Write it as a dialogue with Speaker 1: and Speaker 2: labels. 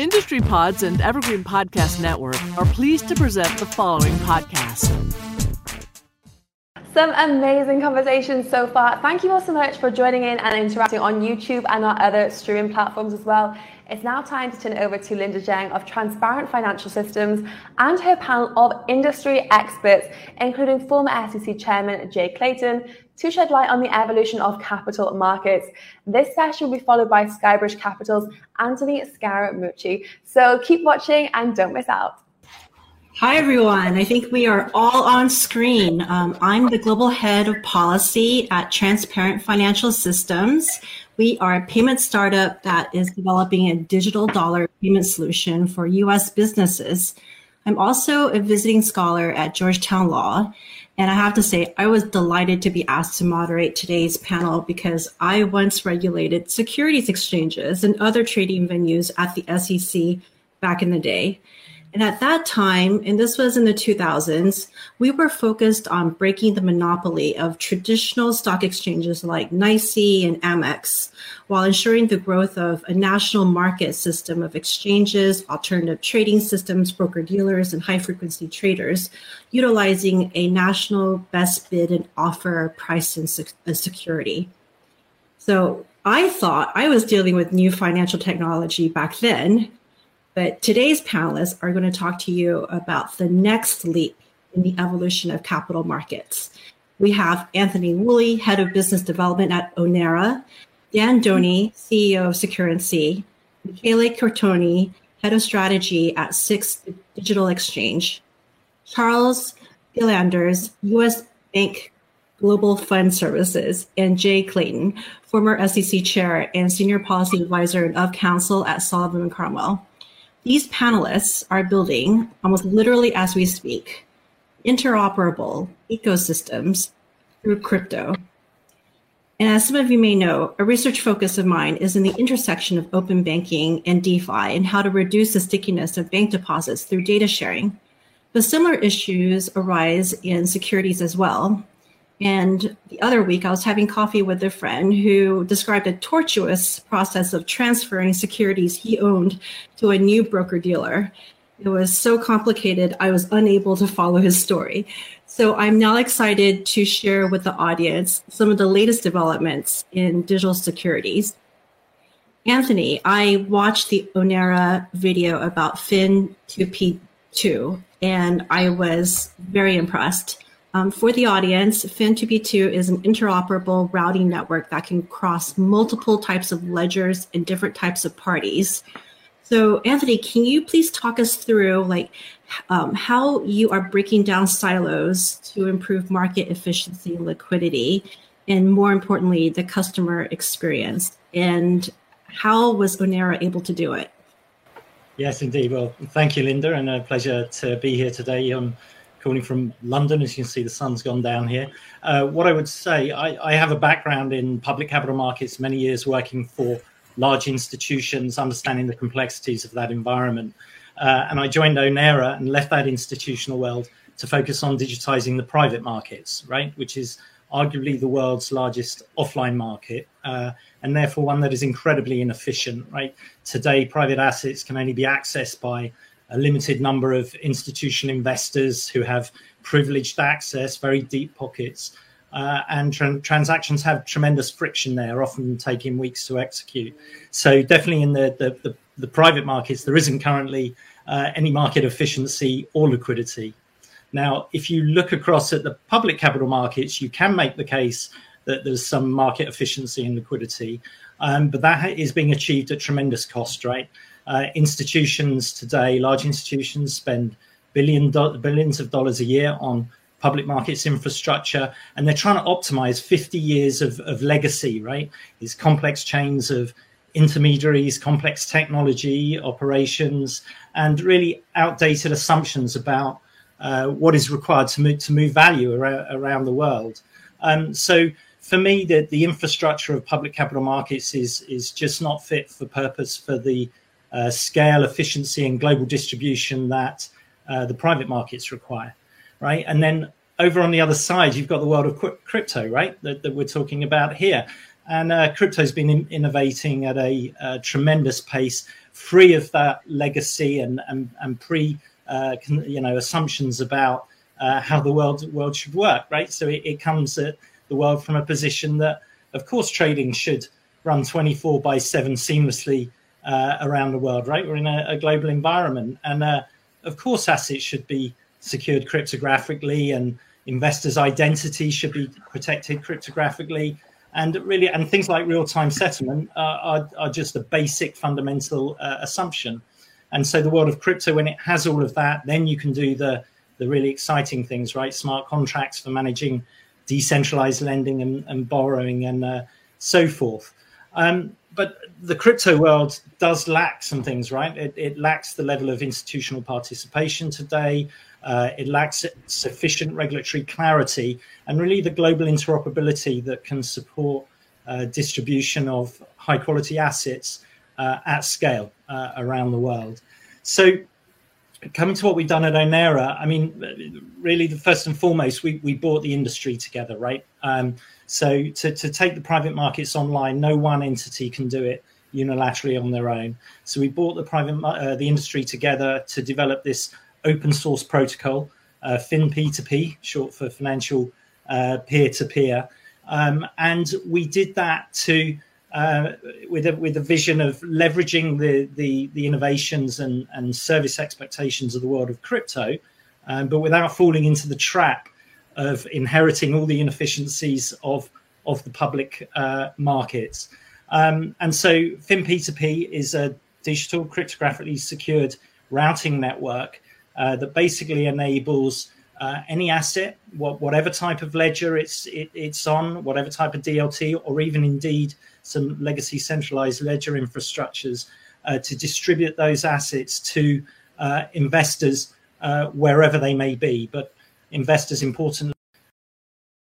Speaker 1: Industry Pods and Evergreen Podcast Network are pleased to present the following podcast.
Speaker 2: Some amazing conversations so far. Thank you all so much for joining in and interacting on YouTube and our other streaming platforms as well. It's now time to turn over to Linda Jeng of Transparent Financial Systems and her panel of industry experts, including former SEC Chairman Jay Clayton, to shed light on the evolution of capital markets. This session will be followed by Skybridge Capital's Anthony Scaramucci. So keep watching and don't miss out.
Speaker 3: Hi, everyone. I think we are all on screen. Um, I'm the global head of policy at Transparent Financial Systems. We are a payment startup that is developing a digital dollar payment solution for US businesses. I'm also a visiting scholar at Georgetown Law, and I have to say, I was delighted to be asked to moderate today's panel because I once regulated securities exchanges and other trading venues at the SEC back in the day. And at that time, and this was in the 2000s, we were focused on breaking the monopoly of traditional stock exchanges like NYSE and Amex, while ensuring the growth of a national market system of exchanges, alternative trading systems, broker dealers, and high frequency traders, utilizing a national best bid and offer price and uh, security. So I thought I was dealing with new financial technology back then, but today's panelists are going to talk to you about the next leap in the evolution of capital markets. We have Anthony Woolley, Head of Business Development at Ownera, Dan Doney, CEO of Securrency, Michele Curtoni, Head of Strategy at Six Digital Exchange, Charles Gillanders, U.S. Bank Global Fund Services, and Jay Clayton, former SEC Chair and Senior Policy Advisor and of Counsel at Sullivan and Cromwell. These panelists are building, almost literally as we speak, interoperable ecosystems through crypto. And as some of you may know, a research focus of mine is in the intersection of open banking and DeFi and how to reduce the stickiness of bank deposits through data sharing. But similar issues arise in securities as well. And the other week, I was having coffee with a friend who described a tortuous process of transferring securities he owned to a new broker dealer. It was so complicated, I was unable to follow his story. So I'm now excited to share with the audience some of the latest developments in digital securities. Anthony, I watched the Ownera video about Fin2P2 and I was very impressed. Um, for the audience, Fin2P2 is an interoperable routing network that can cross multiple types of ledgers and different types of parties. So, Anthony, can you please talk us through like um, how you are breaking down silos to improve market efficiency liquidity, and more importantly, the customer experience? And how was Ownera able to do it?
Speaker 4: Yes, indeed. Well, thank you, Linda, and a pleasure to be here today on calling from London. As you can see, the sun's gone down here. Uh, what I would say, I, I, have a background in public capital markets, many years working for large institutions, understanding the complexities of that environment. Uh, and I joined Ownera and left that institutional world to focus on digitizing the private markets, right, which is arguably the world's largest offline market, uh, and therefore one that is incredibly inefficient, right? Today, private assets can only be accessed by a limited number of institutional investors who have privileged access, very deep pockets. Uh, and tra- transactions have tremendous friction there, often taking weeks to execute. So definitely in the the, the, the private markets, there isn't currently uh, any market efficiency or liquidity. Now, if you look across at the public capital markets, you can make the case that there's some market efficiency and liquidity, um, but that is being achieved at tremendous cost, right? Uh, institutions today, large institutions, spend billion do- billions of dollars a year on public markets infrastructure, and they're trying to optimize 50 years of, of legacy, right? These complex chains of intermediaries, complex technology, operations, and really outdated assumptions about uh, what is required to move, to move value around, around the world. Um, so for me, the, the infrastructure of public capital markets is, is just not fit for purpose for the uh, scale, efficiency, and global distribution that uh, the private markets require, right? And then over on the other side, you've got the world of crypto, right? That, that we're talking about here. And uh, crypto's been in- innovating at a, a, tremendous pace, free of that legacy and and, and pre uh, you know assumptions about uh, how the world world should work. Right. So it, it comes at the world from a position that, of course, trading should run 24 by 7 seamlessly uh, around the world, right? We're in a, a global environment. And uh, of course, assets should be secured cryptographically and investors' identity should be protected cryptographically. And really, and things like real time settlement uh, are, are, just a basic fundamental uh, assumption. And so, the world of crypto, when it has all of that, then you can do the, the really exciting things, right? Smart contracts for managing decentralized lending and, and borrowing and uh, so forth. Um, but the crypto world does lack some things, right? It, it lacks the level of institutional participation today. Uh, it lacks sufficient regulatory clarity and really the global interoperability that can support uh, distribution of high quality assets uh, at scale uh, around the world. So, coming to what we've done at Ownera, I mean, really, the first and foremost, we, we brought the industry together, right? Um, so to, to take the private markets online, no one entity can do it unilaterally on their own. So we brought the private uh, the industry together to develop this open source protocol, uh, FinP2P, short for financial peer to peer, and we did that to uh, with a with a vision of leveraging the the, the innovations and, and service expectations of the world of crypto, um, but without falling into the trap of inheriting all the inefficiencies of of the public uh, markets. Um, and so FinP2P is a digital cryptographically secured routing network uh, that basically enables uh, any asset, what, whatever type of ledger it's it, it's on, whatever type of DLT, or even indeed some legacy centralized ledger infrastructures, uh, to distribute those assets to uh, investors uh, wherever they may be. But investors importantly